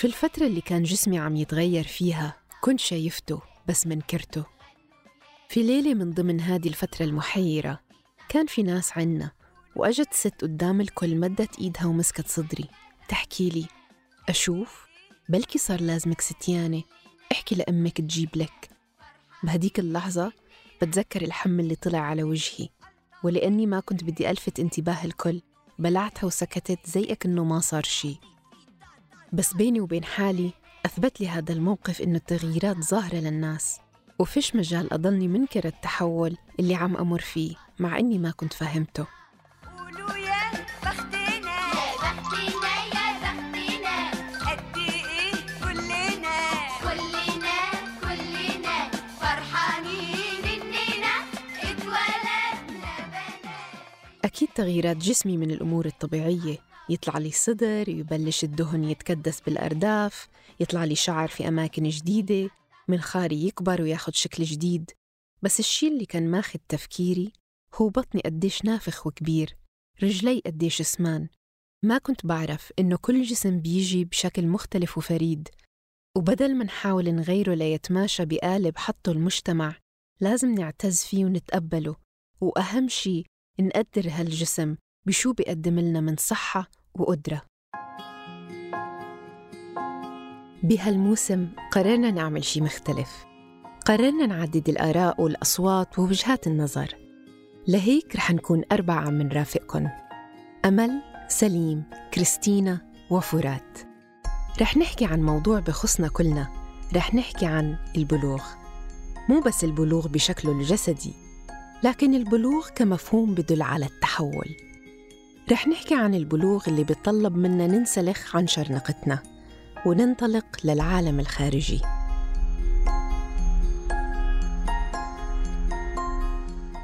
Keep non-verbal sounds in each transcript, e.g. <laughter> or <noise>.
في الفترة اللي كان جسمي عم يتغير فيها كنت شايفته بس منكرته في ليلة من ضمن هذه الفترة المحيرة كان في ناس عنا وأجت ست قدام الكل مدت إيدها ومسكت صدري. تحكي لي أشوف؟ بلكي صار لازمك ستيانة. احكي لأمك تجيب لك. بهديك اللحظة بتذكر الحم اللي طلع على وجهي. ولأني ما كنت بدي ألفت انتباه الكل بلعتها وسكتت زي أكنه ما صار شي. بس بيني وبين حالي أثبت لي هذا الموقف إنه التغييرات ظاهرة للناس وفيش مجال أضلني منكر التحول اللي عم أمر فيه مع إني ما كنت فاهمته قولوا يا بختنا يا بختنا يا بختنا. قد كلنا؟ كلنا كلنا فرحانين إننا اتولدنا بنات. أكيد تغييرات جسمي من الأمور الطبيعية يطلع لي صدر يبلش الدهن يتكدس بالأرداف يطلع لي شعر في أماكن جديدة منخاري يكبر وياخد شكل جديد. بس الشي اللي كان ماخد تفكيري هو بطني قديش نافخ وكبير رجلي قديش سمان. ما كنت بعرف إنه كل جسم بيجي بشكل مختلف وفريد. وبدل ما نحاول نغيره ليتماشى بقالب حطه المجتمع لازم نعتز فيه ونتقبله. وأهم شي نقدر هالجسم بشو بيقدم لنا من صحة وقدرة. بهالموسم قررنا نعمل شي مختلف. قررنا نعدد الآراء والأصوات ووجهات النظر. لهيك رح نكون أربعة عم نرافقكن أمل، سليم، كريستينا وفرات. رح نحكي عن موضوع بخصنا كلنا. رح نحكي عن البلوغ. مو بس البلوغ بشكله الجسدي لكن البلوغ كمفهوم بدل على التحول. رح نحكي عن البلوغ اللي بيطلب منا ننسلخ عن شرنقتنا وننطلق للعالم الخارجي.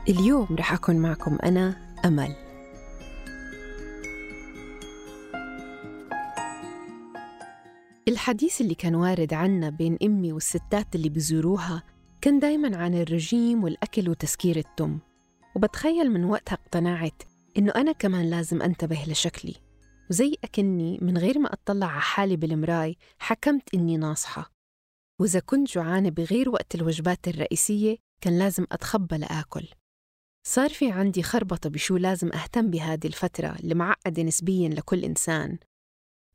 اليوم رح أكون معكم أنا أمل. الحديث اللي كان وارد عنا بين أمي والستات اللي بيزوروها كان دايما عن الرجيم والأكل وتسكير التم وبتخيل من وقتها اقتنعت إنه أنا كمان لازم أنتبه لشكلي وزي أكني من غير ما أطلع على حالي بالمراي حكمت إني ناصحة. وإذا كنت جوعانة بغير وقت الوجبات الرئيسية كان لازم أتخبى لآكل. صار في عندي خربطة بشو لازم أهتم بهذه الفترة اللي معقدة نسبياً لكل إنسان.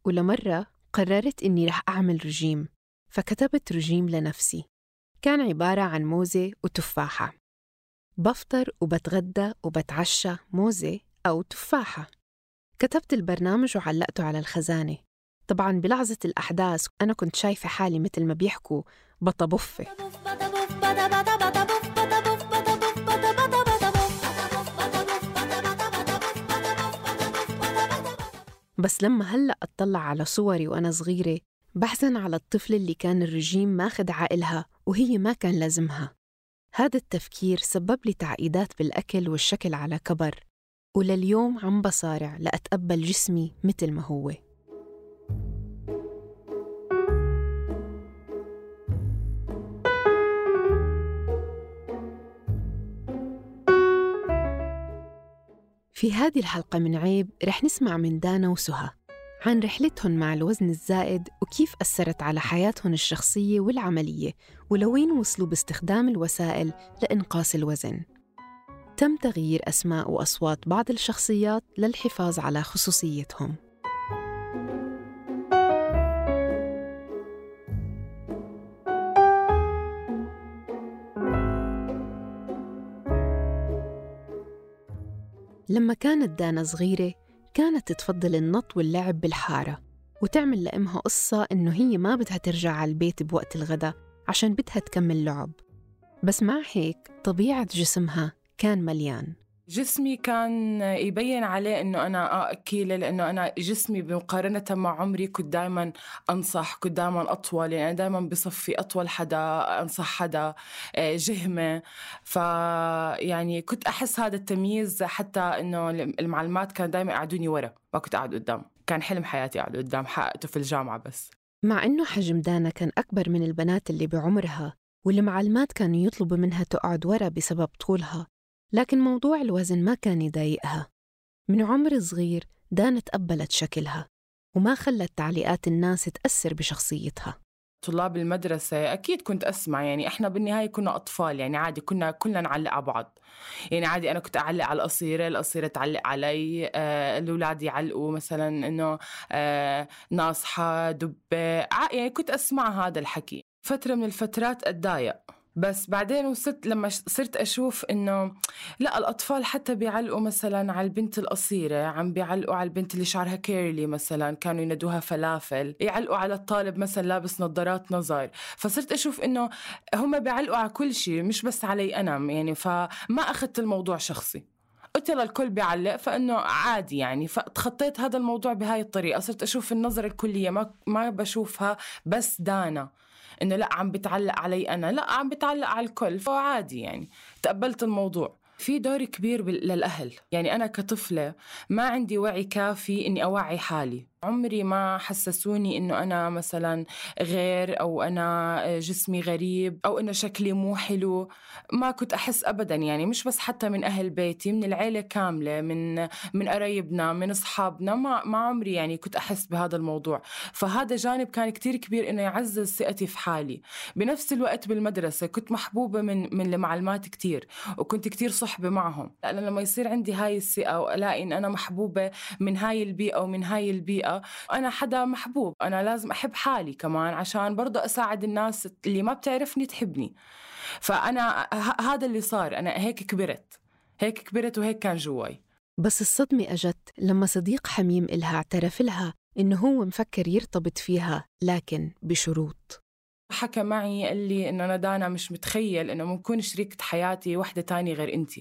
ولمرة قررت إني رح أعمل رجيم فكتبت رجيم لنفسي. كان عبارة عن موزة وتفاحة. بفطر وبتغدى وبتعشى موزة أو تفاحة. كتبت البرنامج وعلقته على الخزانة. طبعا بلحظة الأحداث أنا كنت شايفة حالي مثل ما بيحكوا بطبفة بس لما هلأ أطلع على صوري وأنا صغيرة بحزن على الطفل اللي كان الرجيم ماخد عقلها وهي ما كان لازمها. هذا التفكير سبب لي تعقيدات بالأكل والشكل على كبر. ولليوم عم بصارع لأتقبل جسمي مثل ما هو. في هذه الحلقة من عيب رح نسمع من دانا وسهى عن رحلتهم مع الوزن الزائد وكيف أثرت على حياتهم الشخصية والعملية ولوين وصلوا باستخدام الوسائل لإنقاص الوزن. تم تغيير أسماء وأصوات بعض الشخصيات للحفاظ على خصوصيتهم. لما كانت دانا صغيرة كانت تفضل النط واللعب بالحارة وتعمل لأمها قصة إنه هي ما بدها ترجع على البيت بوقت الغداء عشان بدها تكمل لعب. بس مع هيك طبيعة جسمها كان مليان. جسمي كان يبين عليه إنه أنا أكيلة لأنه أنا جسمي بمقارنة مع عمري كنت دائما أنصح كنت دائما أطول يعني دائما بصفي أطول حدا أنصح حدا آه، جهمة. ف يعني كنت أحس هذا التمييز حتى إنه المعلمات كانوا دائما يقعدوني ورا ما كنت أقعد قدام. كان حلم حياتي أقعد قدام حققته في الجامعة بس. مع إنه حجم دانا كان أكبر من البنات اللي بعمرها والمعلمات كانوا يطلبوا منها تقعد ورا بسبب طولها. لكن موضوع الوزن ما كان يضايقها. من عمر صغير دانا تقبلت شكلها وما خلت تعليقات الناس تأثر بشخصيتها. طلاب المدرسة أكيد كنت أسمع يعني إحنا بالنهاية كنا أطفال يعني عادي كنا كلنا نعلق على بعض. يعني عادي أنا كنت أعلق على القصيرة القصيرة تعلق علي آه الأولاد يعلقوا مثلا إنه آه ناصحة دبة يعني كنت أسمع هذا الحكي. فترة من الفترات أتضايق. بس بعدين وصلت لما صرت أشوف إنه لا الأطفال حتى بيعلقوا مثلا على البنت القصيرة عم بيعلقوا على البنت اللي شعرها كيرلي مثلا كانوا ينادوها فلافل يعلقوا على الطالب مثلا لابس نظارات نظر. فصرت أشوف إنه هم بيعلقوا على كل شيء مش بس علي أنا يعني فما أخذت الموضوع شخصي. قلت يلا الكل بيعلق فإنه عادي يعني فتخطيت هذا الموضوع بهاي الطريقة. صرت أشوف النظرة الكلية ما ما بشوفها بس دانا. إنه لا عم بتعلق علي أنا لا عم بتعلق على الكل. فعادي يعني تقبلت الموضوع. في دور كبير للأهل. يعني أنا كطفلة ما عندي وعي كافي إني أوعي حالي. عمري ما حسسوني إنه أنا مثلا غير أو أنا جسمي غريب أو إنه شكلي مو حلو. ما كنت أحس أبدا يعني مش بس حتى من أهل بيتي من العيلة كاملة من من قرايبنا من أصحابنا ما, ما عمري يعني كنت أحس بهذا الموضوع. فهذا جانب كان كتير كبير إنه يعزز ثقتي في حالي. بنفس الوقت بالمدرسة كنت محبوبة من من المعلمات كتير وكنت كتير صحبة معهم. لأن لما يصير عندي هاي الثقة وألاقي إن أنا محبوبة من هاي البيئة ومن هاي البيئة أنا حدا محبوب أنا لازم أحب حالي كمان عشان برضه أساعد الناس اللي ما بتعرفني تحبني. فأنا ه- هذا اللي صار أنا هيك كبرت هيك كبرت وهيك كان جواي. بس الصدمة أجت لما صديق حميم إلها اعترف لها إنه هو مفكر يرتبط فيها لكن بشروط. حكى معي قال لي إنه أنا دانا مش متخيل إنه ممكن شريكة حياتي وحدة تانية غير انت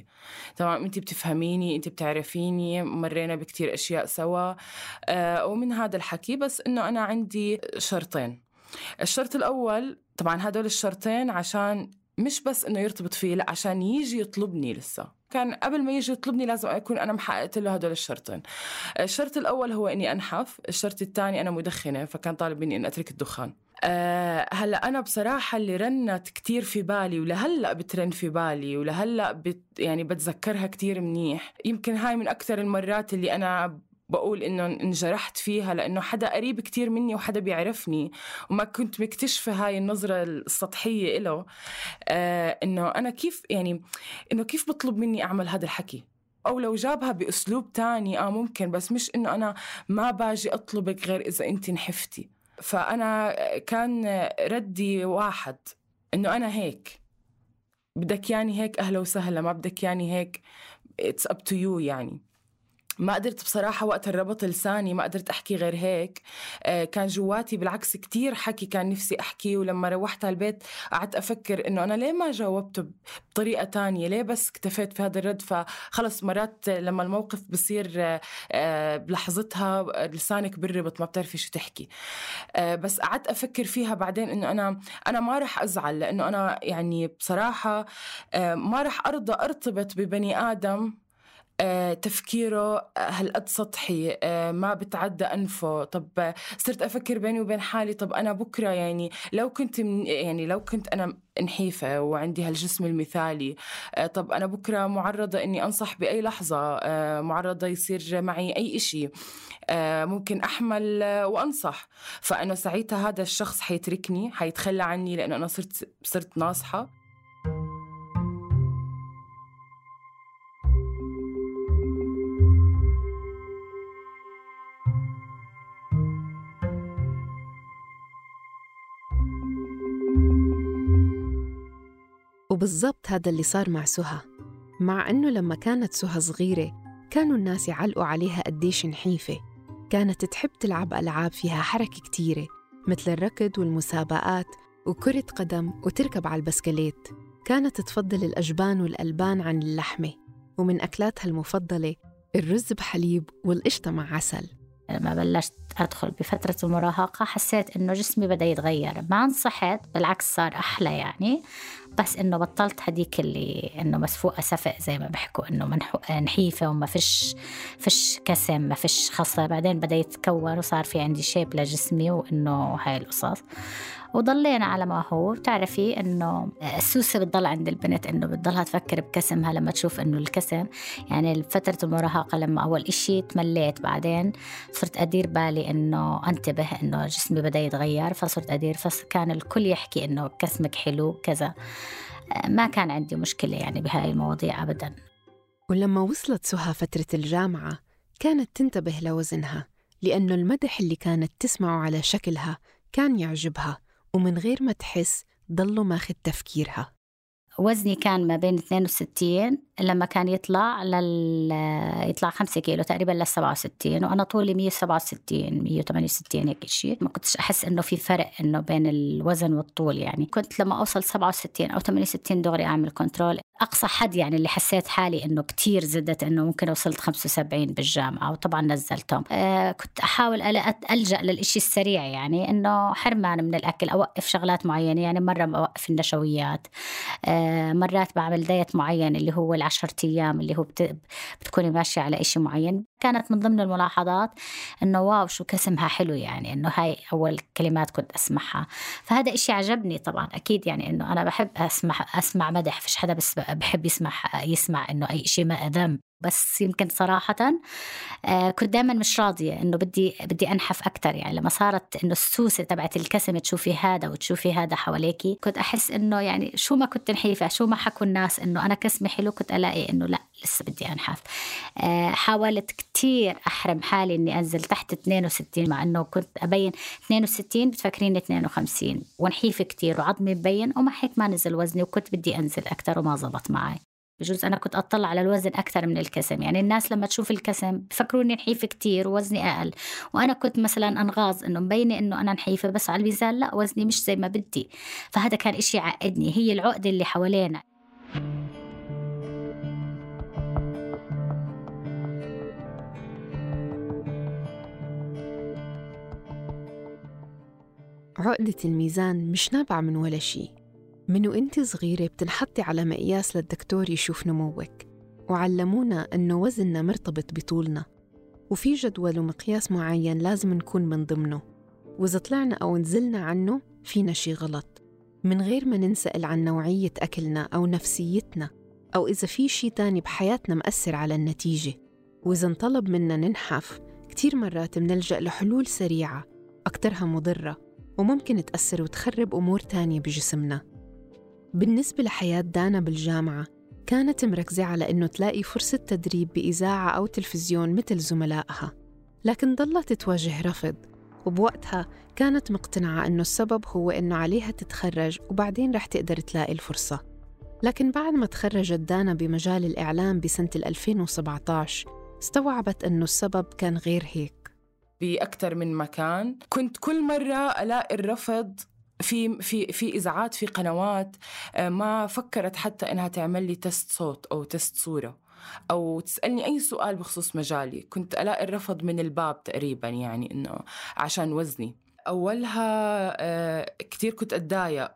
تمام انت بتفهميني انت بتعرفيني مرينا بكتير أشياء سوا. آه ومن هذا الحكي بس إنه أنا عندي شرطين. الشرط الأول طبعا هدول الشرطين عشان مش بس إنه يرتبط فيه لا عشان يجي يطلبني لسه. كان قبل ما يجي يطلبني لازم أكون أنا محققت له هدول الشرطين. الشرط الأول هو إني أنحف الشرط الثاني أنا مدخنة فكان طالب مني ان أترك الدخان. أه هلا أنا بصراحة اللي رنت كتير في بالي ولهلا بترن في بالي ولهلا بت يعني بتذكرها كتير منيح. يمكن هاي من أكثر المرات اللي أنا بقول إنه انجرحت فيها لأنه حدا قريب كتير مني وحدا بيعرفني وما كنت مكتشفه هاي النظرة السطحية له آه إنه أنا كيف يعني إنه كيف بطلب مني أعمل هذا الحكي؟ أو لو جابها بأسلوب تاني آه ممكن بس مش إنه أنا ما باجي أطلبك غير إذا أنت نحفتي. فأنا كان ردي واحد إنه أنا هيك. بدك ياني هيك أهلا وسهلا ما بدك ياني هيك it's up to you يعني. ما قدرت بصراحة وقت انربط لساني ما قدرت أحكي غير هيك. آه، كان جواتي بالعكس كتير حكي كان نفسي أحكي ولما روحت على البيت قعدت أفكر إنه أنا ليه ما جاوبته بطريقة تانية؟ ليه بس اكتفيت في هذا الرد؟ فخلص مرات لما الموقف بصير آه، بلحظتها لسانك بنربط ما بتعرفي شو تحكي. آه، بس قعدت أفكر فيها بعدين إنه أنا أنا ما رح أزعل لأنه أنا يعني بصراحة ما رح أرضى أرتبط ببني آدم تفكيره هالقد سطحي؟ آه، ما بتعدى أنفه؟ طب آه، صرت أفكر بيني وبين حالي طب أنا بكرة يعني لو كنت من يعني لو كنت أنا نحيفة وعندي هالجسم المثالي آه، طب أنا بكرة معرضة إني أنصح بأي لحظة آه، معرضة يصير معي أي آه، ممكن أحمل آه، وأنصح. فأنا ساعتها هذا الشخص حيتركني حيتخلى عني لأنه أنا صرت صرت ناصحة. وبالضبط هذا اللي صار مع سهى مع أنه لما كانت سهى صغيرة كانوا الناس يعلقوا عليها قديش نحيفة. كانت تحب تلعب ألعاب فيها حركة كتيرة مثل الركض والمسابقات وكرة قدم وتركب على البسكليت. كانت تفضل الأجبان والألبان عن اللحمة ومن أكلاتها المفضلة الرز بحليب والقشطة مع عسل. لما بلشت أدخل بفترة المراهقة حسيت إنه جسمي بدأ يتغير. ما انصحت بالعكس صار أحلى يعني. بس إنه بطلت هديك اللي إنه مسفوقة سفق زي ما بحكوا إنه منحو- نحيفة وما فيش فيش كسم ما فيش خصة بعدين بدأ يتكون وصار في عندي شيب لجسمي وإنه هاي القصص. وضلينا على ما هو. بتعرفي إنه السوسة بتضل عند البنت إنه بتضلها تفكر بكسمها لما تشوف إنه الكسم. يعني فتره المراهقة لما أول إشي تمليت بعدين صرت أدير بالي إنه أنتبه إنه جسمي بدأ يتغير فصرت أدير فكان الكل يحكي إنه كسمك حلو كذا. آه، ما كان عندي مشكلة يعني بهاي المواضيع أبدا. ولما وصلت سهى فترة الجامعة كانت تنتبه لوزنها لأنه المدح اللي كانت تسمعه على شكلها كان يعجبها ومن غير ما تحس ضله ماخذ تفكيرها. وزني كان ما بين 62 لما كان يطلع لل يطلع 5 كيلو تقريبا لل 67 وأنا طولي 167 168 هيك شيء ما كنتش أحس إنه في فرق إنه بين الوزن والطول يعني. كنت لما أوصل 67 أو 68 دغري أعمل كنترول أقصى حد يعني اللي حسيت حالي إنه كتير زدت إنه ممكن وصلت 75 بالجامعة وطبعا نزلتهم. آه كنت أحاول ألجأ للإشي السريع يعني إنه حرمان من الأكل أوقف شغلات معينة يعني مرة بوقف النشويات. آه مرات بعمل دايت معين اللي هو العشرة أيام اللي هو بت... بتكوني ماشية على إشي معين. كانت من ضمن الملاحظات إنه واو شو كسمها حلو يعني إنه هاي أول كلمات كنت أسمعها. فهذا إشي عجبني طبعا أكيد يعني إنه أنا بحب اسمع أسمع مدح فيش حدا بس بحب يسمع يسمع إنه أي شيء ما ذم بس يمكن صراحة آه كنت دائما مش راضية إنه بدي بدي أنحف أكثر يعني لما صارت إنه السوسة تبعت الكسم تشوفي هذا وتشوفي هذا حواليكي كنت أحس إنه يعني شو ما كنت نحيفة شو ما حكوا الناس إنه أنا كسمي حلو كنت ألاقي إنه لا لسه بدي أنحف. آه حاولت كتير أحرم حالي إني أنزل تحت 62 مع إنه كنت أبين 62 بتفكريني 52 ونحيف كتير وعظمي مبين ومع هيك ما نزل وزني وكنت بدي أنزل أكثر وما زبط معي. بجوز أنا كنت أطلع على الوزن أكثر من الكسم. يعني الناس لما تشوف الكسم بفكروني نحيفة كتير ووزني أقل. وأنا كنت مثلا أنغاز إنه مبينة إنه أنا نحيفة بس على الميزان لا وزني مش زي ما بدي. فهذا كان إشي عقدني هي العقدة اللي حوالينا. عقدة الميزان مش نابعة من ولا شي من وانت صغيرة بتنحطي على مقياس للدكتور يشوف نموك وعلمونا أنه وزننا مرتبط بطولنا وفي جدول ومقياس معين لازم نكون من ضمنه وإذا طلعنا أو نزلنا عنه فينا شي غلط من غير ما ننسأل عن نوعية أكلنا أو نفسيتنا أو إذا في شي تاني بحياتنا مأثر على النتيجة وإذا انطلب منا ننحف كتير مرات منلجأ لحلول سريعة أكترها مضرة وممكن تأثر وتخرب أمور تانية بجسمنا. بالنسبة لحياة دانا بالجامعة كانت مركزة على إنه تلاقي فرصة تدريب بإذاعة أو تلفزيون مثل زملائها. لكن ضلت تواجه رفض وبوقتها كانت مقتنعة إنه السبب هو إنه عليها تتخرج وبعدين رح تقدر تلاقي الفرصة. لكن بعد ما تخرجت دانا بمجال الإعلام بسنة 2017 استوعبت إنه السبب كان غير هيك. بأكثر من مكان كنت كل مرة ألاقي الرفض في في في اذاعات في قنوات آه، ما فكرت حتى إنها تعمل لي تست صوت أو تست صورة. أو تسألني أي سؤال بخصوص مجالي. كنت ألاقي الرفض من الباب تقريبا يعني إنه عشان وزني. أولها آه، كثير كنت أتضايق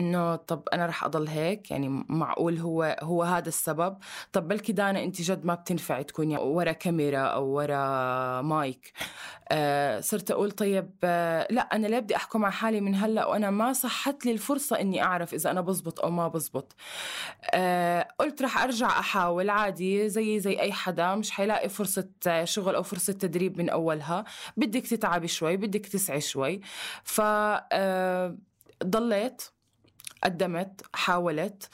إنه طب أنا رح أضل هيك؟ يعني معقول هو هو هذا السبب؟ طب بلكي دانا أنت جد ما بتنفعي تكوني ورا كاميرا أو ورا مايك. آه صرت أقول طيب آه لا أنا ليه بدي أحكم على حالي من هلأ؟ وأنا ما صحت لي الفرصة إني أعرف إذا أنا بزبط أو ما بزبط. آه قلت رح أرجع أحاول عادي زي زي أي حدا مش حيلاقي فرصة شغل أو فرصة تدريب من أولها. بدك تتعبي شوي بدك تسعي شوي. ف آه ضليت. قدمت حاولت.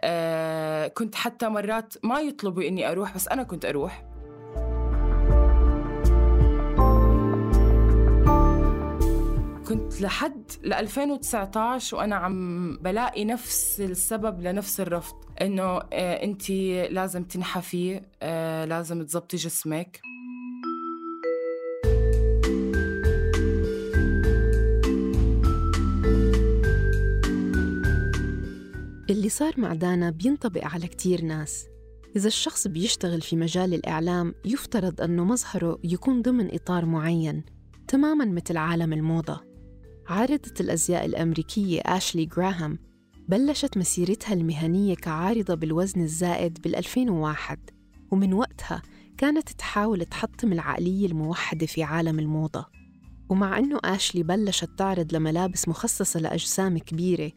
آه كنت حتى مرات ما يطلبوا إني أروح بس أنا كنت أروح. كنت لحد ل 2019 وأنا عم بلاقي نفس السبب لنفس الرفض إنه آه انت لازم تنحفي آه لازم تزبطي جسمك. اللي صار مع دانا بينطبق على كتير ناس. إذا الشخص بيشتغل في مجال الإعلام يفترض أنه مظهره يكون ضمن إطار معين تماماً مثل عالم الموضة. عارضة الأزياء الأمريكية آشلي جراهام بلشت مسيرتها المهنية كعارضة بالوزن الزائد بال 2001 ومن وقتها كانت تحاول تحطم العقلية الموحدة في عالم الموضة. ومع أنه آشلي بلشت تعرض لملابس مخصصة لأجسام كبيرة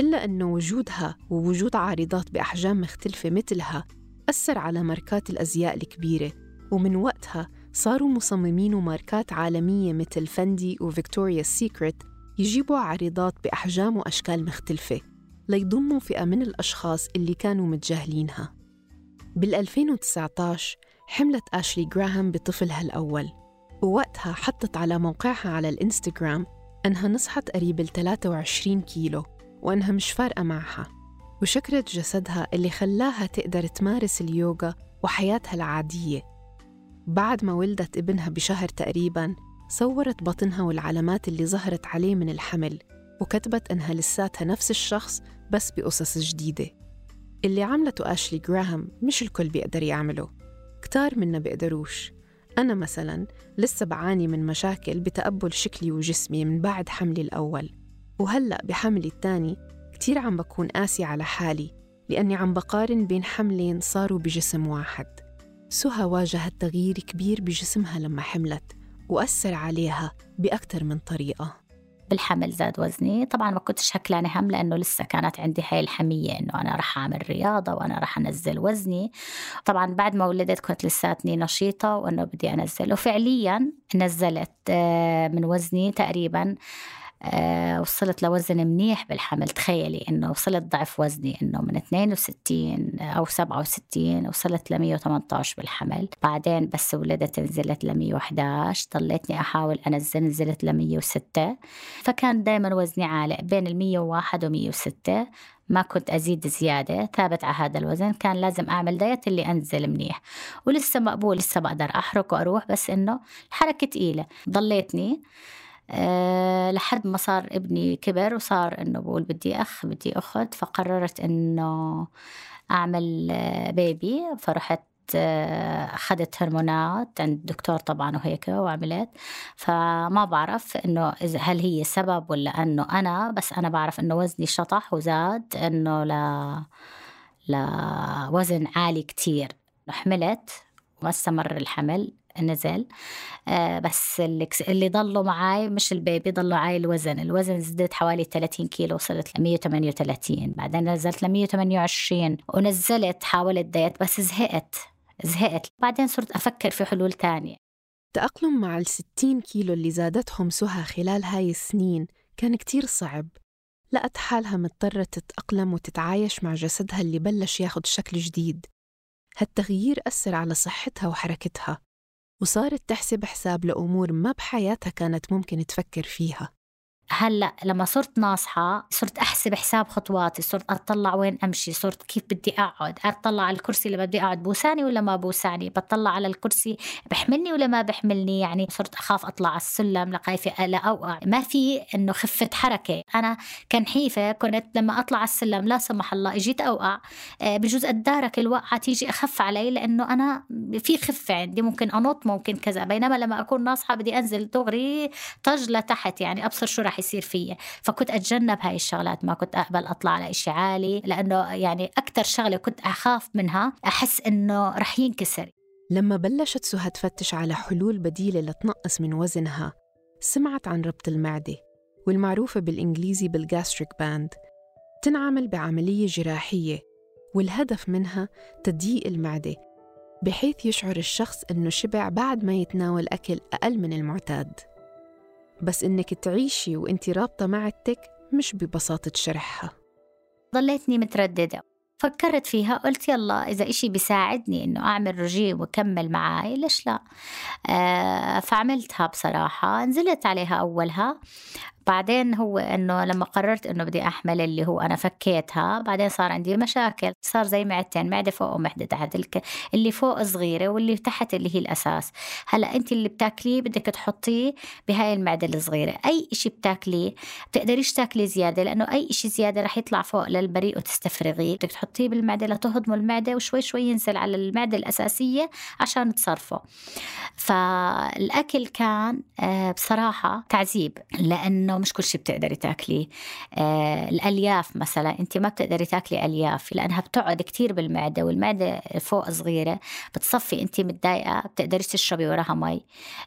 إلا أنه وجودها ووجود عارضات بأحجام مختلفة مثلها أثر على ماركات الأزياء الكبيرة ومن وقتها صاروا مصممين وماركات عالمية مثل فندي وفيكتوريا سيكريت يجيبوا عريضات بأحجام وأشكال مختلفة ليضموا فئة من الأشخاص اللي كانوا متجاهلينها. بال 2019 حملت آشلي جراهام بطفلها الأول ووقتها حطت على موقعها على الإنستغرام أنها نصحت قريب ال 23 كيلو. وأنها مش فارقة معها. وشكرت جسدها اللي خلاها تقدر تمارس اليوغا وحياتها العادية. بعد ما ولدت ابنها بشهر تقريباً صورت بطنها والعلامات اللي ظهرت عليه من الحمل وكتبت أنها لساتها نفس الشخص بس بقصص جديدة. اللي عملته آشلي جراهام مش الكل بيقدر يعمله. كتار منا بيقدروش. أنا مثلاً لسه بعاني من مشاكل بتقبل شكلي وجسمي من بعد حملي الأول. وهلأ بحملي الثاني كتير عم بكون قاسي على حالي لأني عم بقارن بين حملين صاروا بجسم واحد. سهى واجهت تغيير كبير بجسمها لما حملت وأثر عليها بأكثر من طريقة. بالحمل زاد وزني. طبعا ما كنتش هكلانة هم لأنه لسه كانت عندي هاي الحمية إنه أنا رح أعمل رياضة وأنا رح أنزل وزني. طبعا بعد ما ولدت كنت لساتني نشيطة وإنه بدي أنزل. وفعليا نزلت آه، من وزني تقريبا وصلت لوزن منيح بالحمل. تخيلي إنه وصلت ضعف وزني إنه من 62 أو 67 وصلت ل 118 بالحمل. بعدين بس ولدت نزلت ل 111 ضليتني أحاول أنزل نزلت ل 106 فكان دائما وزني عالي بين ال 101 و 106 ما كنت أزيد زيادة ثابت على هذا الوزن. كان لازم أعمل دايت اللي أنزل منيح. ولسه مقبول لسه بقدر أحرك وأروح بس إنه الحركة تقيلة. ضليتني. أه لحد ما صار ابني كبر وصار إنه بقول بدي أخ بدي أخت فقررت إنه أعمل آه، بيبي فرحت آه، أخذت هرمونات عند الدكتور طبعا وهيك وعملت. فما بعرف إنه إذا هل هي سبب ولا إنه أنا بس أنا بعرف إنه وزني شطح وزاد إنه ل لوزن عالي كتير. حملت وما استمر الحمل. نزل آه بس اللي, اللي ضلوا معي مش البيبي ضلوا معي الوزن. الوزن زدت حوالي 30 كيلو وصلت ل 138 بعدين نزلت ل 128 ونزلت حاولت دايت بس زهقت. زهقت. بعدين صرت أفكر في حلول تانية. تأقلم مع ال 60 كيلو اللي زادتهم سهى خلال هاي السنين كان كتير صعب. لقت حالها مضطرة تتأقلم وتتعايش مع جسدها اللي بلش ياخد شكل جديد. هالتغيير أثر على صحتها وحركتها. وصارت تحسب حساب لأمور ما بحياتها كانت ممكن تفكر فيها. هلأ لما صرت ناصحة صرت أحسب حساب خطواتي صرت أطلع وين أمشي صرت كيف بدي أقعد أطلع على الكرسي اللي بدي أقعد بوساني ولا ما بوساني؟ بطلع على الكرسي بحملني ولا ما بحملني؟ يعني صرت أخاف أطلع على السلم لخايفة لا أوقع. ما في إنه خفة حركة. أنا كنحيفة كنت لما أطلع على السلم لا سمح الله إجيت أوقع آه، بجوز أتدارك الوقعة تيجي أخف علي لأنه أنا في خفة عندي ممكن أنط ممكن كذا. بينما لما أكون ناصحة بدي أنزل دغري طج لتحت يعني أبصر شو رح يصير فيي فكنت أتجنب هاي الشغلات ما كنت أقبل أطلع على إشي عالي لأنه يعني أكثر شغلة كنت أخاف منها أحس إنه رح ينكسر. لما بلشت سهى تفتش على حلول بديلة لتنقص من وزنها سمعت عن ربط المعدة والمعروفة بالإنجليزي بال gastric band تنعمل بعملية جراحية والهدف منها تضييق المعدة بحيث يشعر الشخص إنه شبع بعد ما يتناول أكل أقل من المعتاد. بس إنك تعيشي وإنتي رابطة معدتك مش ببساطة شرحها. ضليتني مترددة. فكرت فيها قلت يلا إذا إشي بيساعدني إنه أعمل رجيم وكمل معاي ليش لا؟ آه فعملتها بصراحة. نزلت عليها أولها. بعدين هو إنه لما قررت إنه بدي أحمل اللي هو أنا فكيتها بعدين صار عندي مشاكل صار زي معدتين معدة فوق ومعدة تحت اللي فوق صغيرة واللي تحت اللي هي الأساس. هلأ انت اللي بتاكليه بدك تحطيه بهاي المعدة الصغيرة. أي شيء بتاكليه بتقدريش تاكلي زيادة لأنه أي شيء زيادة رح يطلع فوق للبريء وتستفرغيه. بدك تحطيه بالمعدة لتهضمه المعدة وشوي شوي ينزل على المعدة الأساسية عشان تصرفه فالأكل كان آه، بصراحة تعذيب لأنه لأنه مش كل شيء بتقدري تاكليه. آه الألياف مثلا أنت ما بتقدري تاكلي ألياف لأنها بتقعد كتير بالمعدة والمعدة فوق صغيرة بتصفي أنت متضايقة بتقدريش تشربي وراها مي.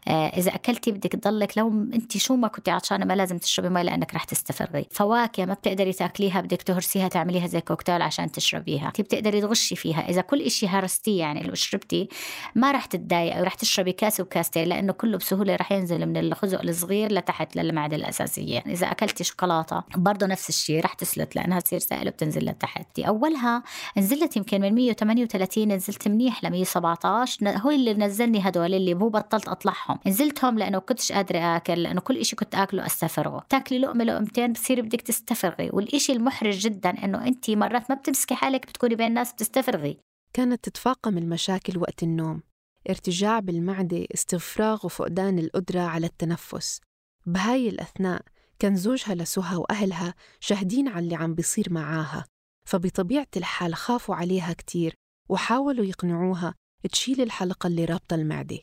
آه إذا أكلتي بدك تضلك لو أنت شو ما كنتي عطشانة ما لازم تشربي مي لأنك رح تستفرغي. فواكه ما بتقدري تاكليها بدك تهرسيها تعمليها زي كوكتيل عشان تشربيها. أنت بتقدري تغشي فيها. إذا كل إشي هرستيه يعني لو شربتي ما رح تتضايقي ورح تشربي كاس وكاستين لأنه كله بسهولة رح ينزل من الخزق الصغير لتحت للمعدة الأساسية. إذا أكلتي شوكولاتة برضه نفس الشيء رح تسلت لأنها تصير سائلة وبتنزل لتحت أولها نزلت يمكن من 138 نزلت منيح ل 117 هو اللي نزلني هدول اللي هو بطلت أطلعهم. نزلتهم لأنه كنتش قادرة أكل لأنه كل إشي كنت آكله استفرغه تاكلي لقمة لقمتين بصير بدك تستفرغي. والإشي المحرج جدا إنه أنت مرات ما بتمسكي حالك بتكوني بين الناس بتستفرغي. كانت تتفاقم المشاكل وقت النوم. ارتجاع بالمعدة استفراغ وفقدان القدرة على التنفس. بهاي الأثناء كان زوجها لسهى وأهلها شاهدين على اللي عم بيصير معاها فبطبيعة الحال خافوا عليها كتير وحاولوا يقنعوها تشيل الحلقة اللي رابطة المعدة.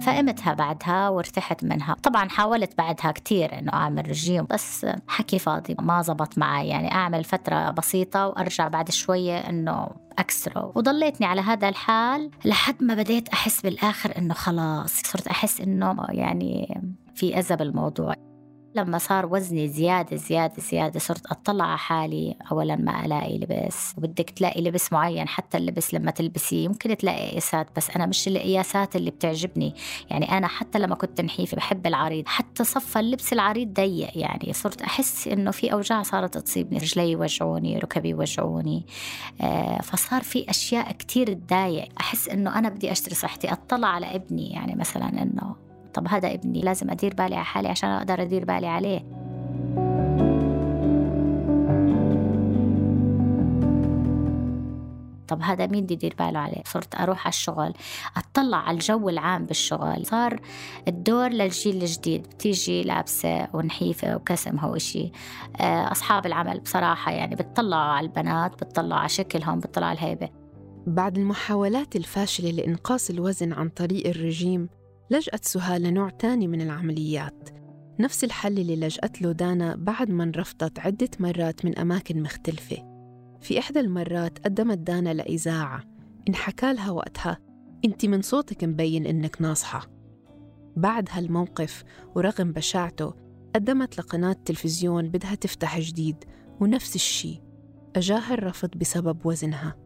فقمتها بعدها وارتحت منها. طبعا حاولت بعدها كتير إنه أعمل رجيم بس حكي فاضي ما زبط معي. يعني أعمل فترة بسيطة وأرجع بعد شوية إنه أكسره. وضليتني على هذا الحال لحد ما بديت أحس بالآخر إنه خلاص صرت أحس إنه يعني في أذى بالموضوع. لما صار وزني زيادة زيادة زيادة صرت أطلع على حالي أولا ما ألاقي لبس. وبدك تلاقي لبس معين حتى اللبس لما تلبسيه ممكن تلاقي قياسات بس أنا مش القياسات اللي بتعجبني. يعني أنا حتى لما كنت نحيفة بحب العريض حتى صفى اللبس العريض ضيق يعني. صرت أحس إنه في أوجاع صارت تصيبني رجلي يوجعوني ركبي يوجعوني. آه فصار في أشياء كتير تضايق. أحس إنه أنا بدي أشتري صحتي أطلع على ابني. يعني مثلا إنه طب هذا ابني لازم أدير بالي على حالي عشان أقدر أدير بالي عليه. طب هذا مين بدي يدير باله عليه؟ صرت أروح على الشغل أطلع على الجو العام بالشغل. صار الدور للجيل الجديد بتيجي لابسة ونحيفة وكسم هو إشي آه، أصحاب العمل بصراحة يعني بتطلعوا على البنات بتطلعوا على شكلهم بتطلعوا على الهيبة. بعد المحاولات الفاشلة لإنقاص الوزن عن طريق الرجيم لجأت سهى لنوع تاني من العمليات. نفس الحل اللي لجأت له دانا بعد ما انرفضت عدة مرات من أماكن مختلفة. في إحدى المرات قدمت دانا لإذاعة. انحكى لها وقتها أنت من صوتك مبين إنك ناصحة. بعد هالموقف ورغم بشاعته قدمت لقناة تلفزيون بدها تفتح جديد ونفس الشي. أجاها الرفض بسبب وزنها.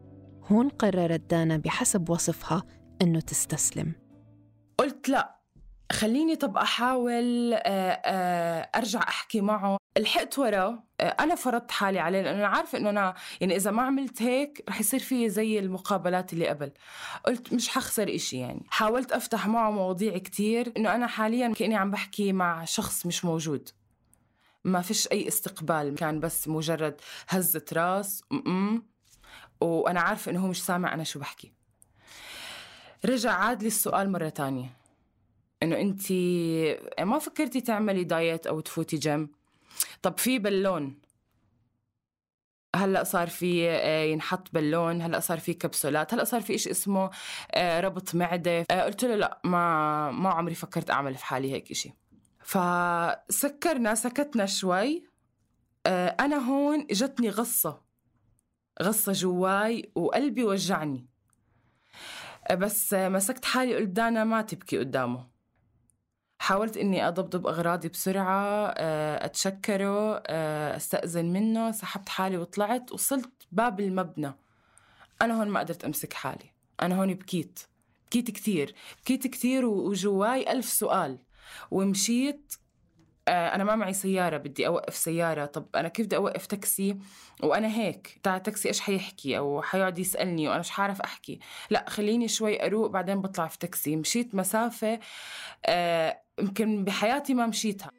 هون قررت دانا بحسب وصفها إنه تستسلم. قلت لا خليني طب أحاول آه، آه، أرجع أحكي معه. لحقت ورا آه، أنا فرضت حالي عليه لأنه أنا عارفة إنه أنا يعني إذا ما عملت هيك رح يصير في زي المقابلات اللي قبل. قلت مش حخسر إشي يعني. حاولت أفتح معه مواضيع كتير إنه أنا حاليا كأني عم بحكي مع شخص مش موجود. ما فيش أي استقبال كان بس مجرد هزة راس م وأنا عارفة إنه هو مش سامع أنا شو بحكي. رجع عاد لي السؤال مرة تانية. إنه أنت ما فكرتي تعملي دايت أو تفوتي جيم؟ طب في بالون. هلأ صار في آه، ينحط بالون هلأ صار في كبسولات هلأ صار في إشي اسمه آه، ربط معدة. آه، قلت له لأ ما ما عمري فكرت أعمل في حالي هيك إشي. فسكرنا سكتنا شوي. أنا هون اجتني غصة. غصة جواي وقلبي وجعني. بس مسكت حالي قلت دانا ما تبكي قدامه. حاولت إني اضبضب أغراضي بسرعة آه، أتشكره آه، أستأذن منه سحبت حالي وطلعت وصلت باب المبنى. أنا هون ما قدرت أمسك حالي. أنا هون بكيت. بكيت كثير. بكيت كثير وجواي ألف سؤال. ومشيت أنا ما معي سيارة بدي أوقف سيارة. طب أنا كيف بدي أوقف تاكسي؟ وأنا هيك. تاع تاكسي إيش حيحكي؟ أو حيقعد يسألني وأنا مش حعرف أحكي؟ لا خليني شوي أروق بعدين بطلع في تاكسي. مشيت مسافة آه، يمكن بحياتي ما مشيتها.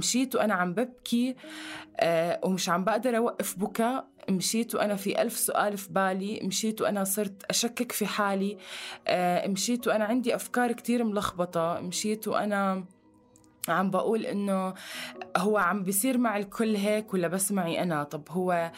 مشيت وأنا عم ببكي آه ومش عم بقدر أوقف بكاء مشيت وأنا في ألف سؤال في بالي. مشيت وأنا صرت أشكك في حالي. آه مشيت وأنا عندي أفكار كتير ملخبطة. مشيت وأنا عم بقول إنه هو عم بيصير مع الكل هيك ولا بس معي أنا؟ طب هو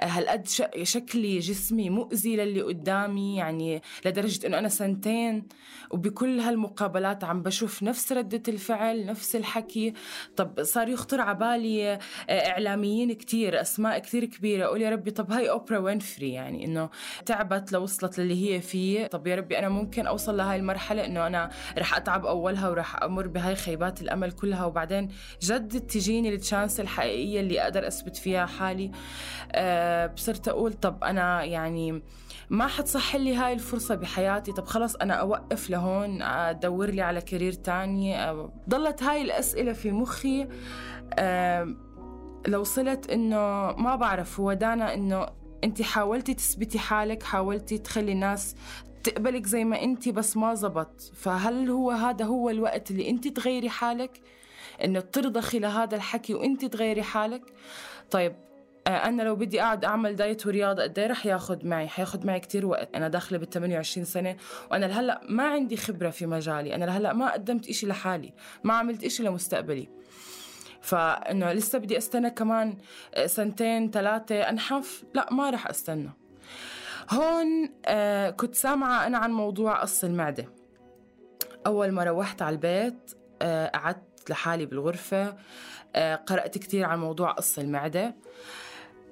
هالقد شكلي جسمي مؤذي للي قدامي؟ يعني لدرجة إنه أنا سنتين وبكل هالمقابلات عم بشوف نفس ردة الفعل نفس الحكي. طب صار يخطر على بالي آه، إعلاميين كتير أسماء كتير كبيرة أقول يا ربي طب هاي أوبرا وينفري يعني إنه تعبت لوصلت للي هي فيه. طب يا ربي أنا ممكن أوصل لهاي المرحلة إنه أنا رح أتعب أولها ورح أمر بهاي خيبات الأمل كلها. وبعدين جد تجيني ال chance الحقيقية اللي أقدر أثبت فيها حالي. بصرت أقول طب أنا يعني ما حتصح لي هاي الفرصة بحياتي. طب خلص أنا أوقف لهون أدور لي على كارير تاني. أه ضلت هاي الأسئلة في مخي. أه لو وصلت إنه ما بعرف هو دانا إنه أنت حاولتي تثبتي حالك حاولتي تخلي الناس تقبلك زي ما أنت بس ما زبط فهل هو هذا هو الوقت اللي أنت تغيري حالك إنه ترضخي لهذا الحكي وأنت تغيري حالك طيب آه، أنا لو بدي أقعد أعمل دايت ورياضة قد إيه رح ياخد معي؟ حياخد معي كتير وقت، أنا داخلة بال 28 سنة وأنا لهلأ ما عندي خبرة في مجالي، أنا لهلأ ما قدمت إشي لحالي، ما عملت إشي لمستقبلي. فإنه لسه بدي أستنى كمان آه، سنتين ثلاثة أنحف؟ لا ما رح أستنى. هون آه كنت سامعة أنا عن موضوع قص المعدة. أول ما روحت على البيت آه قعدت لحالي بالغرفة آه قرأت كتير عن موضوع قص المعدة.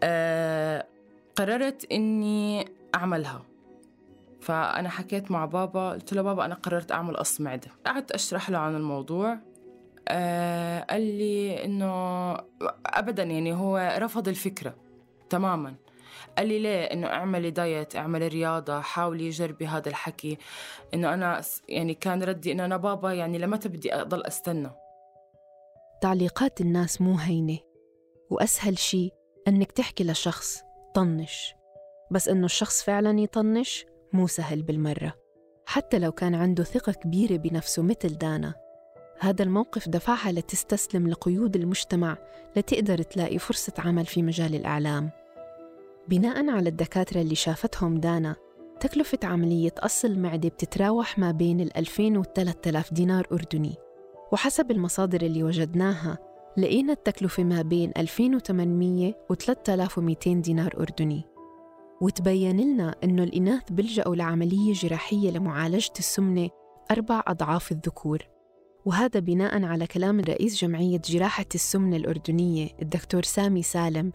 آه قررت إني أعملها. فأنا حكيت مع بابا قلت له بابا أنا قررت أعمل قص معدة. قعدت أشرح له عن الموضوع. آه قال لي إنه أبدا يعني هو رفض الفكرة تماما. قال لي ليه؟ إنه اعملي دايت اعملي رياضة حاولي جربي هذا الحكي. إنه أنا يعني كان ردي إنه أنا بابا يعني لمتى بدي أضل أستنى؟ تعليقات الناس مو هينة. وأسهل شي أنك تحكي لشخص طنش. بس أنه الشخص فعلا يطنش مو سهل بالمرة. حتى لو كان عنده ثقة كبيرة بنفسه مثل دانا. هذا الموقف دفعها لتستسلم لقيود المجتمع لتقدر تلاقي فرصة عمل في مجال الإعلام. بناء على الدكاترة اللي شافتهم دانا تكلفة عملية قص المعدة بتتراوح ما بين ال 2000 وال 3000 دينار أردني. وحسب المصادر اللي وجدناها لقينا التكلفة ما بين 2800 و 3200 دينار أردني. وتبين لنا أنه الإناث بيلجأوا لعملية جراحية لمعالجة السمنة أربع أضعاف الذكور. وهذا بناء على كلام رئيس جمعية جراحة السمنة الأردنية الدكتور سامي سالم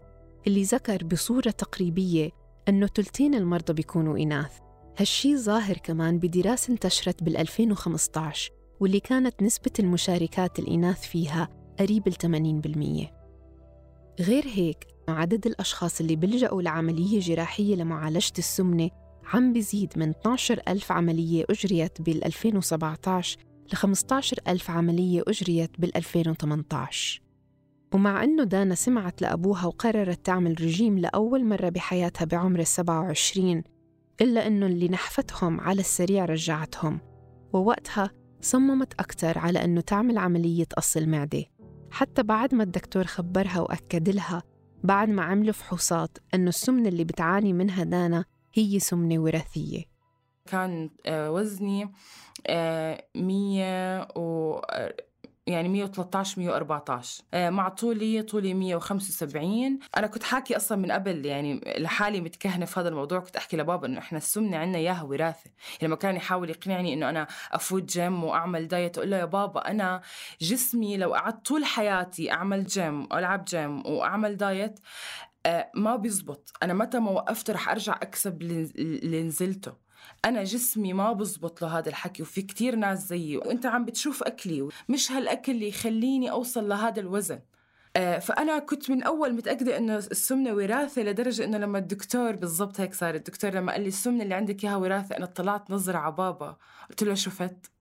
اللي ذكر بصورة تقريبية أنه تلتين المرضى بيكونوا إناث. هالشي ظاهر كمان بدراسة انتشرت بال 2015 واللي كانت نسبة المشاركات الإناث فيها قريب ال 80% غير هيك عدد الأشخاص اللي بيلجأوا لعملية جراحية لمعالجة السمنة عم بيزيد من 12 ألف عملية أجريت بال 2017 ل 15 ألف عملية أجريت بال 2018 ومع أنه دانا سمعت لأبوها وقررت تعمل رجيم لأول مرة بحياتها بعمر ال 27 إلا أنه اللي نحفتهم على السريع رجعتهم ووقتها صممت أكثر على أنه تعمل عملية قص المعدة. حتى بعد ما الدكتور خبرها وأكد لها بعد ما عملوا فحوصات أنه السمنة اللي بتعاني منها دانا هي سمنة وراثية. كان آه، وزني آه، 100 و آه، يعني 113 114 آه، مع طولي طولي 175 أنا كنت حاكي أصلا من قبل يعني لحالي متكهنة في هذا الموضوع. كنت أحكي لبابا إنه إحنا السمنة عندنا إياها وراثة. يعني لما كان يحاول يقنعني إنه أنا أفوت جيم وأعمل diet أقول له يا بابا أنا جسمي لو قعدت طول حياتي أعمل جيم وألعب جيم وأعمل diet آه، ما بيزبط. أنا متى ما وقفت رح أرجع أكسب اللي نزلته. أنا جسمي ما بزبط له هذا الحكي وفي كتير ناس زيي وأنت عم بتشوف أكلي مش هالأكل اللي يخليني أوصل لهذا الوزن. آه، فأنا كنت من أول متأكدة إنه السمنة وراثة لدرجة إنه لما الدكتور بالضبط هيك صار الدكتور لما قال لي السمنة اللي عندك إياها وراثة أنا طلعت نظرة على بابا. قلت له شفت؟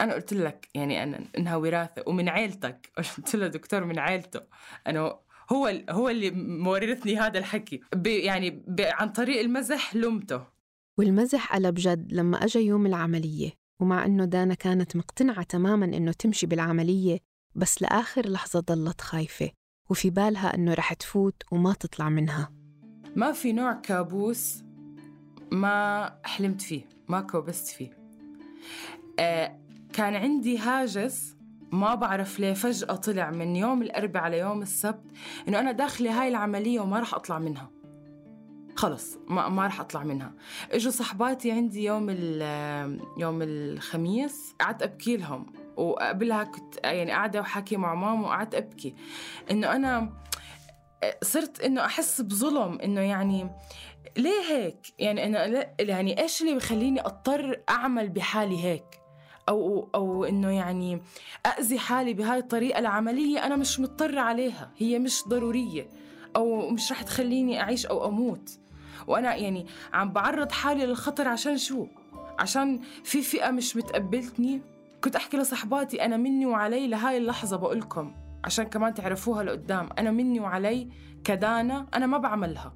أنا قلت لك يعني أنا إنها وراثة ومن عيلتك. <laughs> قلت له دكتور من عيلته. أنا هو هو اللي مورثني هذا الحكي. يعني عن طريق المزح لمته. والمزح قلب جد لما أجا يوم العملية ومع إنه دانا كانت مقتنعة تماماً إنه تمشي بالعملية بس لآخر لحظة ضلت خايفة وفي بالها إنه رح تفوت وما تطلع منها. ما في نوع كابوس ما حلمت فيه ما كوبست فيه. آه كان عندي هاجس ما بعرف ليه فجأة طلع من يوم الأربعاء على يوم السبت إنه أنا داخلة هاي العملية وما رح أطلع منها. خلص ما ما رح أطلع منها. إجوا صحباتي عندي يوم يوم الخميس قعدت أبكي لهم. وقبلها كنت يعني قاعدة وحكي مع ماما وقعدت أبكي. إنه أنا صرت إنه أحس بظلم. إنه يعني ليه هيك؟ يعني أنا يعني إيش اللي بخليني أضطر أعمل بحالي هيك؟ أو أو إنه يعني اذي حالي بهاي الطريقة العملية أنا مش مضطرة عليها. هي مش ضرورية. أو مش رح تخليني أعيش أو أموت. وأنا يعني عم بعرض حالي للخطر عشان شو؟ عشان في فئة مش متقبلتني. كنت أحكي لصحباتي أنا مني وعلي لهاي اللحظة بقولكم عشان كمان تعرفوها لقدام. أنا مني وعلي كدانا أنا ما بعملها.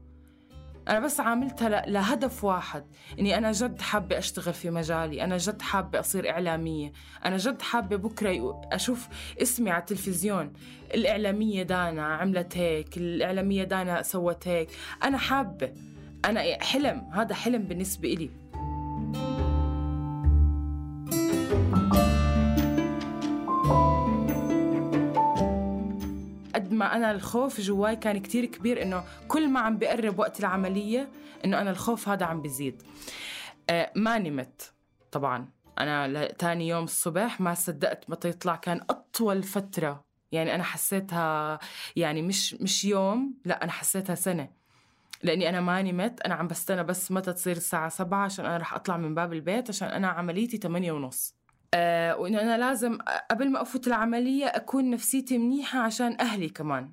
أنا بس عاملتها لهدف واحد إني أنا جد حابة أشتغل في مجالي أنا جد حابة أصير إعلامية أنا جد حابة بكرة أشوف اسمي على التلفزيون. الإعلامية دانا عملت هيك الإعلامية دانا سوت هيك. أنا حابة. أنا حلم هذا حلم بالنسبة إلي. قد ما أنا الخوف جواي كان كتير كبير إنه كل ما عم بقرب وقت العملية إنه أنا الخوف هذا عم بيزيد آه ما نمت طبعا. أنا ل- تاني يوم الصبح ما صدقت متى يطلع كان أطول فترة. يعني أنا حسيتها يعني مش مش يوم لا أنا حسيتها سنة. لأني أنا ما نمت أنا عم بستنى بس متى تصير الساعة 7 عشان أنا رح أطلع من باب البيت عشان أنا عمليتي 8 ونص. آه وإنه أنا لازم قبل ما أفوت العملية أكون نفسيتي منيحة عشان أهلي كمان.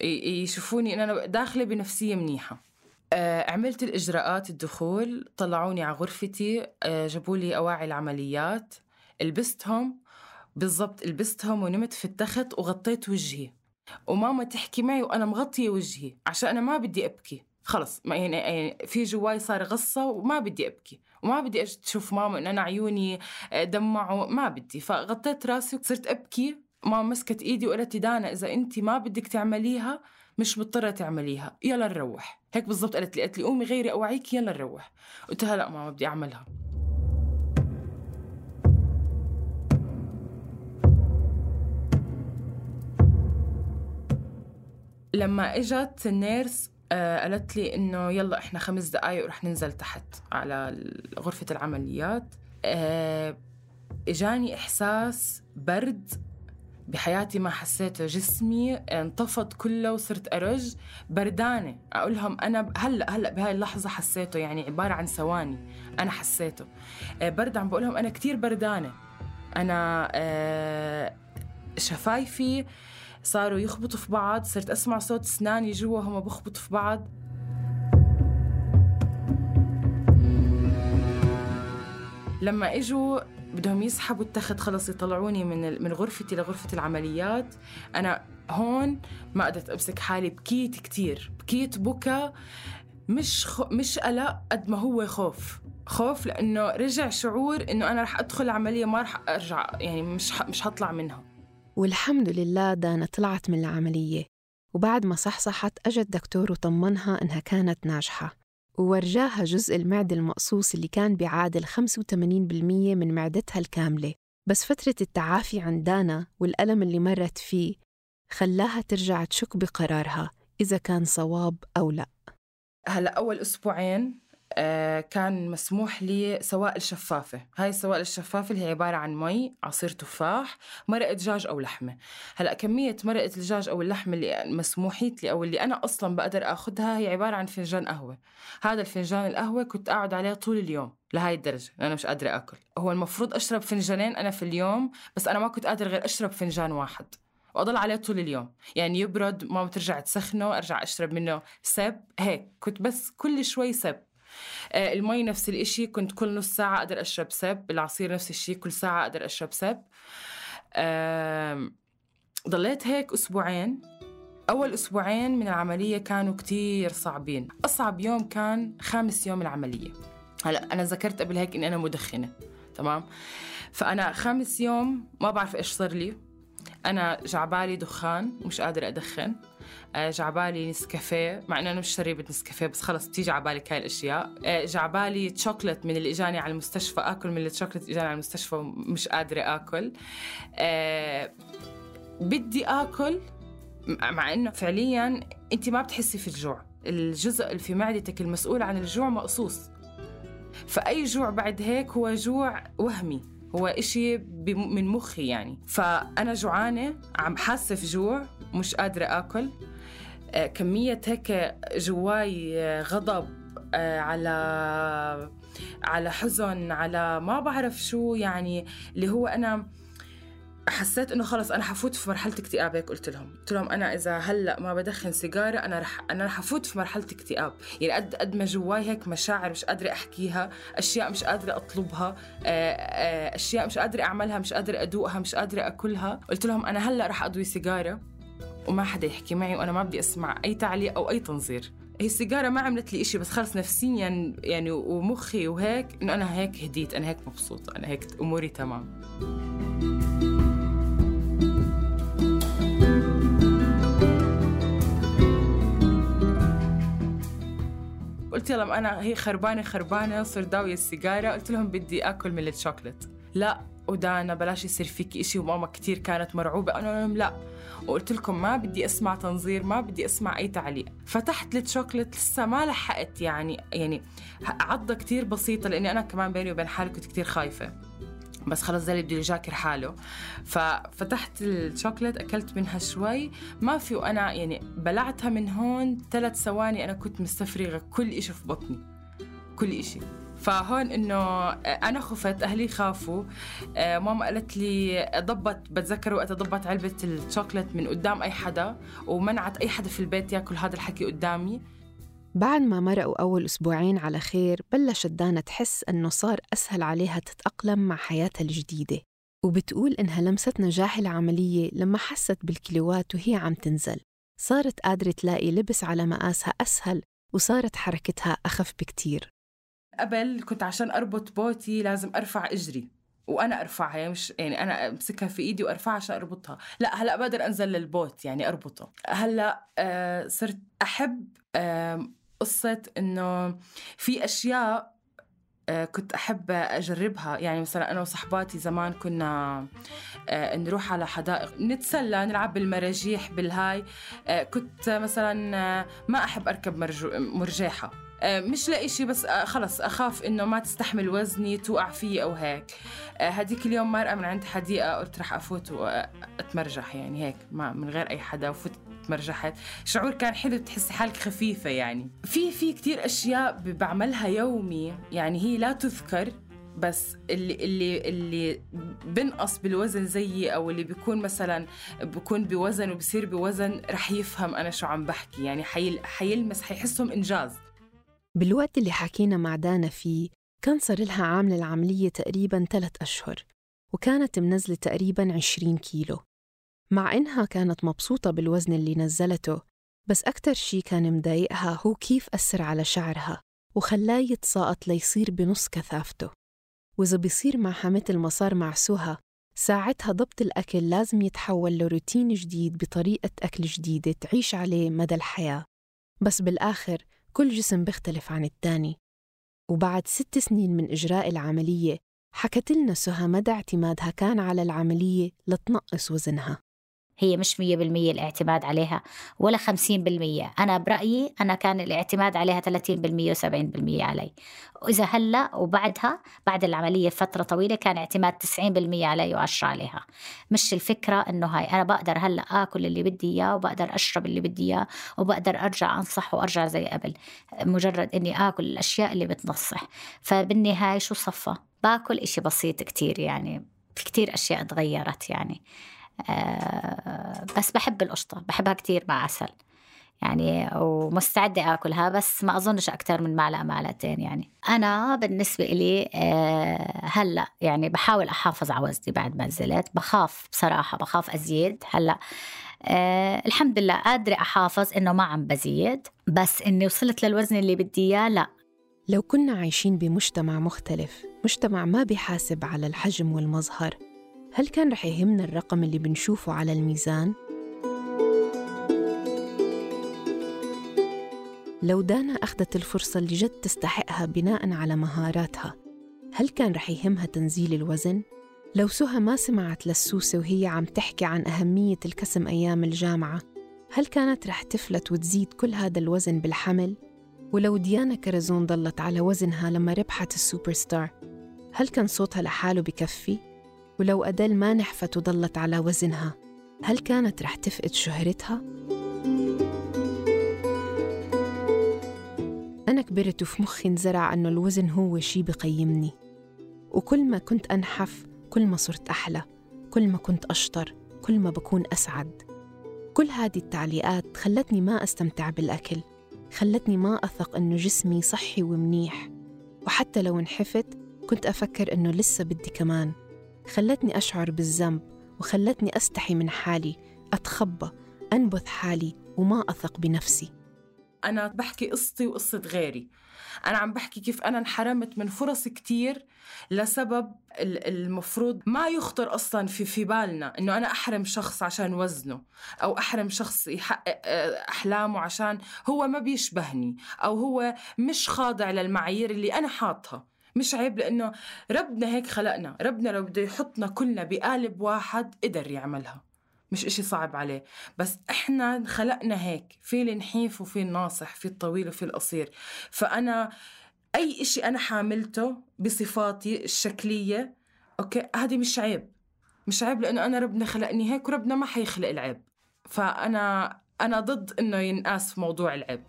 يشوفوني إن أنا داخلة بنفسية منيحة. آه عملت الإجراءات الدخول طلعوني على غرفتي آه جابوا لي أواعي العمليات لبستهم بالضبط لبستهم ونمت في التخت وغطيت وجهي. وماما تحكي معي وأنا مغطية وجهي عشان أنا ما بدي أبكي. خلص ما يعني, يعني في جواي صار غصة وما بدي أبكي. وما بدي أش- تشوف ماما ان أنا عيوني آه، دمعوا ما بدي. فغطيت راسي وصرت أبكي. ماما مسكت إيدي وقالت لي دانا إذا انت ما بدك تعمليها مش مضطرة تعمليها. يلا نروح. هيك بالضبط قالت لي. قالت لي قومي غيري اوعيك يلا نروح. قلت لها لا ماما بدي أعملها. لما إجت النيرس آه، قالت لي إنه يلا إحنا خمس دقايق ورح ننزل تحت على غرفة العمليات. آه، إجاني إحساس برد بحياتي ما حسيته. جسمي انطفت كله وصرت أرج بردانة. أقول لهم أنا هلا هلا بهاي اللحظة حسيته يعني عبارة عن ثواني أنا حسيته. آه، برد عم بقول لهم أنا كثير بردانة. أنا شفايفي صاروا يخبطوا في بعض صرت أسمع صوت أسناني جوا هم بخبطوا في بعض. لما إجوا بدهم يسحبوا التخت خلص يطلعوني من من غرفتي لغرفة العمليات. أنا هون ما قدرت أمسك حالي بكيت كتير بكيت بكى مش خو مش قلق قد ما هو خوف. خوف لأنه رجع شعور إنه أنا رح أدخل العملية ما رح أرجع يعني مش ح- مش هطلع منها. والحمد لله دانا طلعت من العملية. وبعد ما صحصحت أجى الدكتور وطمنها إنها كانت ناجحة. وورجاها جزء المعدة المقصوص اللي كان بيعادل 85% من معدتها الكاملة. بس فترة التعافي عند دانا والألم اللي مرت فيه خلاها ترجع تشك بقرارها إذا كان صواب أو لا. هلا أول أسبوعين آه، كان مسموح لي سوائل شفافة. هاي السوائل الشفافة اللي هي عبارة عن مي عصير تفاح مرقة دجاج أو لحمة. هلأ كمية مرقة الدجاج أو اللحمة اللي مسموحيت لي أو اللي أنا أصلا بقدر أخذها هي عبارة عن فنجان قهوة. هذا الفنجان القهوة كنت أقعد عليه طول اليوم لهاي الدرجة أنا مش قادرة أكل. هو المفروض أشرب فنجانين أنا في اليوم بس أنا ما كنت قادرة غير أشرب فنجان واحد. وأضل عليه طول اليوم. يعني يبرد ماما ترجع تسخنه أرجع أشرب منه سب. هيك كنت بس كل شوي سب. آه المي نفس الإشي كنت كل نص ساعة أقدر أشرب سب العصير نفس الشيء كل ساعة أقدر أشرب سب. آه ضليت هيك أسبوعين. أول أسبوعين من العملية كانوا كتير صعبين. أصعب يوم كان خامس يوم العملية. هلا أنا ذكرت قبل هيك إني أنا مدخنة تمام؟ فأنا خامس يوم ما بعرف إيش صار لي. أنا جعبالي دخان مش قادرة أدخن. آه، جعبالي نسكافيه مع إنه أنا مش شريبة نسكافيه بس خلص بتيجي عبالك هاي الاشياء آه، جعبالي شوكلت من اللي إجاني على المستشفى آكل من الشوكلت إجاني على المستشفى ومش قادرة آكل. آه، بدي آكل مع إنه فعليا انت ما بتحسي في الجوع. الجزء اللي في معدتك المسؤول عن الجوع مقصوص. فأي جوع بعد هيك هو جوع وهمي. هو إشي من مخي يعني. فأنا جوعانة عم حاسة في جوع مش قادرة آكل. آه، كمية هيك جواي آه، غضب آه، على على حزن على ما بعرف شو يعني. اللي هو أنا حسيت إنه خلص أنا حفوت في مرحلة اكتئاب هيك قلت لهم. قلت لهم أنا إذا هلأ ما بدخن سيجارة أنا رح أنا رح افوت في مرحلة اكتئاب. يعني قد قد ما جواي هيك مشاعر مش قادرة أحكيها أشياء مش قادرة أطلبها آه، آه، أشياء مش قادرة أعملها مش قادرة أدوقها مش قادرة أكلها. قلت لهم أنا هلأ رح أضوي سيجارة وما حدا يحكي معي وأنا ما بدي أسمع أي تعليق أو أي تنظير. هي السيجارة ما عملت لي إشي بس خلص نفسيا يعني ومخي وهيك إنه أنا هيك هديت أنا هيك مبسوطة أنا هيك أموري تمام. قلت لهم أنا هي خربانة خربانة صرت داوية السيجارة. قلت لهم بدي آكل من الشوكلت لا ودانا بلاش يصير فيك إشي وماما كتير كانت مرعوبة. أنا لهم لا. وقلت لكم ما بدي أسمع تنظير ما بدي أسمع أي تعليق. فتحت الشوكلت لسه ما لحقت يعني يعني عضة كتير بسيطة لأني أنا كمان بيني وبين حالي كنت كتير خايفة. بس خلص اللي بده يجاكر حاله. ففتحت الشوكلت أكلت منها شوي. ما في وأنا يعني بلعتها من هون ثلاث ثواني أنا كنت مستفرغة. كل إشي في بطني. كل إشي. فهون إنه أنا خفت أهلي خافوا. آه، ماما قالت لي ضبط بتذكر وقتها ضبط علبة الشوكلت من قدام أي حدا ومنعت أي حدا في البيت ياكل هذا الحكي قدامي. بعد ما مرقوا أول أسبوعين على خير بلشت دانا تحس أنه صار أسهل عليها تتأقلم مع حياتها الجديدة. وبتقول إنها لمست نجاح العملية لما حست بالكيلوات وهي عم تنزل. صارت قادرة تلاقي لبس على مقاسها أسهل وصارت حركتها أخف بكتير. قبل كنت عشان أربط بوتي لازم أرفع إجري. وأنا أرفعها يعني مش يعني أنا أمسكها في إيدي وأرفعها عشان أربطها. لا هلأ بقدر أنزل للبوت يعني أربطه. هلأ آه صرت أحب آه قصة إنه في أشياء آه، كنت أحب أجربها. يعني مثلا أنا وصحباتي زمان كنا آه، نروح على حدائق نتسلى نلعب بالمراجيح بالهاي. آه، كنت مثلا ما أحب أركب آه، مش لإشي بس آه، خلص أخاف إنه ما تستحمل وزني توقع فيي أو هيك. هديك اليوم مرقة من عند حديقة قلت رح أفوت وأتمرجح يعني هيك ما من غير أي حدا. وفوت تمرجحت شعور كان حلو تحسي حالك خفيفة يعني. في في كتير أشياء ب- بعملها يومي يعني هي لا تذكر بس اللي اللي اللي بنقص بالوزن زيي أو اللي بيكون مثلا بكون بوزن وبصير بوزن رح يفهم أنا شو عم بحكي. يعني حيل حيلمس حيحسهم إنجاز. بالوقت اللي حكينا مع دانا فيه كان صار لها عاملة العملية تقريباً ثلاث أشهر وكانت منزلة تقريباً 20 كيلو. مع إنها كانت مبسوطة بالوزن اللي نزلته بس أكتر شي كان مضايقها هو كيف أثر على شعرها وخلاه يتساقط ليصير بنص كثافته. وإذا بيصير مثل ما صار مع سهى ساعتها ضبط الأكل لازم يتحول لروتين جديد بطريقة أكل جديدة تعيش عليه مدى الحياة. بس بالآخر كل جسم بيختلف عن التاني. وبعد ست سنين من إجراء العملية حكت لنا سهى مدى اعتمادها كان على العملية لتنقص وزنها. هي مش 100% الاعتماد عليها ولا 50% أنا برأيي أنا كان الاعتماد عليها 30% و70% علي. وإذا هلأ وبعدها بعد العملية فترة طويلة كان اعتماد 90% علي و10 عليها. مش الفكرة إنه هاي أنا بقدر هلأ آكل اللي بدي إياه وبقدر أشرب اللي بدي إياه وبقدر أرجع أنصح وأرجع زي قبل. مجرد إني آكل الأشياء اللي بتنصح. فبالنهاية شو صفى؟ باكل إشي بسيط كتير يعني في كتير أشياء تغيرت يعني. بس بحب القشطة بحبها كتير مع عسل. يعني ومستعدة آكلها بس ما أظنش أكتر من معلقة معلقتين يعني. أنا بالنسبة إلي آه، هلأ يعني بحاول أحافظ على وزني بعد ما نزلت. بخاف بصراحة بخاف أزيد هلأ. آه الحمد لله قادرة أحافظ إنه ما عم بزيد. بس إني وصلت للوزن اللي بدي إياه لأ. لو كنا عايشين بمجتمع مختلف مجتمع ما بيحاسب على الحجم والمظهر. هل كان رح يهمنا الرقم اللي بنشوفه على الميزان؟ لو دانا أخذت الفرصة اللي جد تستحقها بناء على مهاراتها هل كان رح يهمها تنزيل الوزن؟ لو سهى ما سمعت للسوسة وهي عم تحكي عن أهمية الكسم أيام الجامعة هل كانت رح تفلت وتزيد كل هذا الوزن بالحمل؟ ولو ديانا كرزون ضلت على وزنها لما ربحت السوبر ستار هل كان صوتها لحاله بكفي؟ ولو أدل ما نحفت وضلت على وزنها. هل كانت رح تفقد شهرتها؟ أنا كبرت وفي مخي انزرع أنه الوزن هو شي بقيمني. وكل ما كنت أنحف كل ما صرت أحلى. كل ما كنت أشطر كل ما بكون أسعد. كل هذه التعليقات خلتني ما أستمتع بالأكل. خلتني ما أثق أنه جسمي صحي ومنيح. وحتى لو انحفت كنت أفكر أنه لسه بدي كمان. خلتني أشعر بالذنب وخلتني أستحي من حالي أتخبى أنبث حالي وما أثق بنفسي. أنا بحكي قصتي وقصة غيري. أنا عم بحكي كيف أنا انحرمت من فرص كتير لسبب ال- المفروض ما يخطر أصلا في في بالنا إنه أنا أحرم شخص عشان وزنه أو أحرم شخص يحقق آه، أحلامه عشان هو ما بيشبهني أو هو مش خاضع للمعايير اللي أنا حاطها. مش عيب لأنه ربنا هيك خلقنا. ربنا لو بده يحطنا كلنا بقالب واحد قدر يعملها. مش إشي صعب عليه. بس إحنا خلقنا هيك. في النحيف وفي الناصح في الطويل وفي القصير. فأنا أي إشي أنا حاملته بصفاتي الشكلية أوكي هذه مش عيب. مش عيب لأنه أنا ربنا خلقني هيك وربنا ما حيخلق العيب. فأنا أنا ضد إنه ينقاس في موضوع العيب.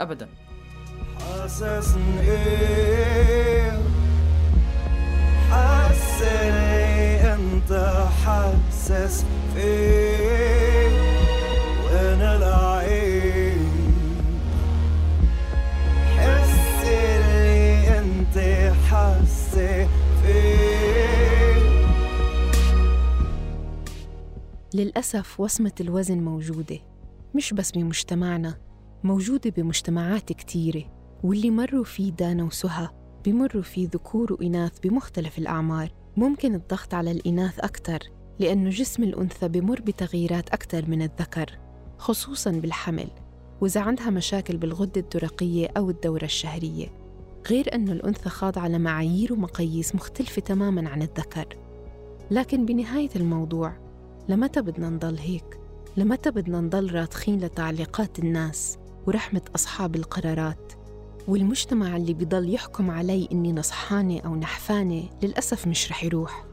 أبداً. إيه؟ أنت وأنا العيب؟ أنت للأسف وصمة الوزن موجودة مش بس بمجتمعنا موجودة بمجتمعات كتيرة. واللي مروا فيه دانا وسهى بمروا فيه ذكور وإناث بمختلف الأعمار ممكن الضغط على الإناث أكثر لأنه جسم الأنثى بمر بتغييرات أكثر من الذكر خصوصاً بالحمل وإذا عندها مشاكل بالغدة الدرقية أو الدورة الشهرية غير أنه الأنثى خاضعة لمعايير ومقاييس مختلفة تماماً عن الذكر لكن بنهاية الموضوع لمتى بدنا نضل هيك؟ لمتى بدنا نضل راضخين لتعليقات الناس ورحمة أصحاب القرارات؟ والمجتمع اللي بيضل يحكم علي إني نصحانة أو نحفانة للأسف مش رح يروح.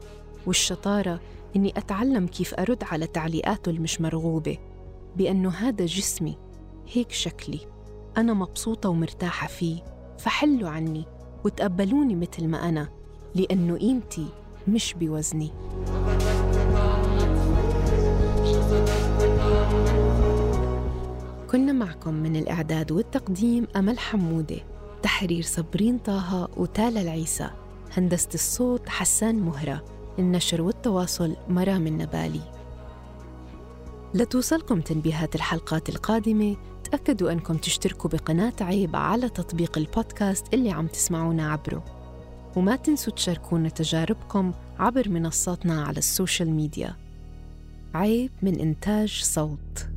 والشطارة إني أتعلم كيف أرد على تعليقاته المش مرغوبة بأنه هذا جسمي هيك شكلي. أنا مبسوطة ومرتاحة فيه فحلوا عني وتقبلوني مثل ما أنا لأنه قيمتي مش بوزني. كنا معكم من الإعداد والتقديم أمل حمودة تحرير صبرين طه وتالا العيسى هندسة الصوت حسان مهرة النشر والتواصل مرام النبالي. لتوصلكم تنبيهات الحلقات القادمة تأكدوا أنكم تشتركوا بقناة عيب على تطبيق البودكاست اللي عم تسمعونا عبره. وما تنسوا تشاركونا تجاربكم عبر منصاتنا على ال social media. عيب من إنتاج صوت.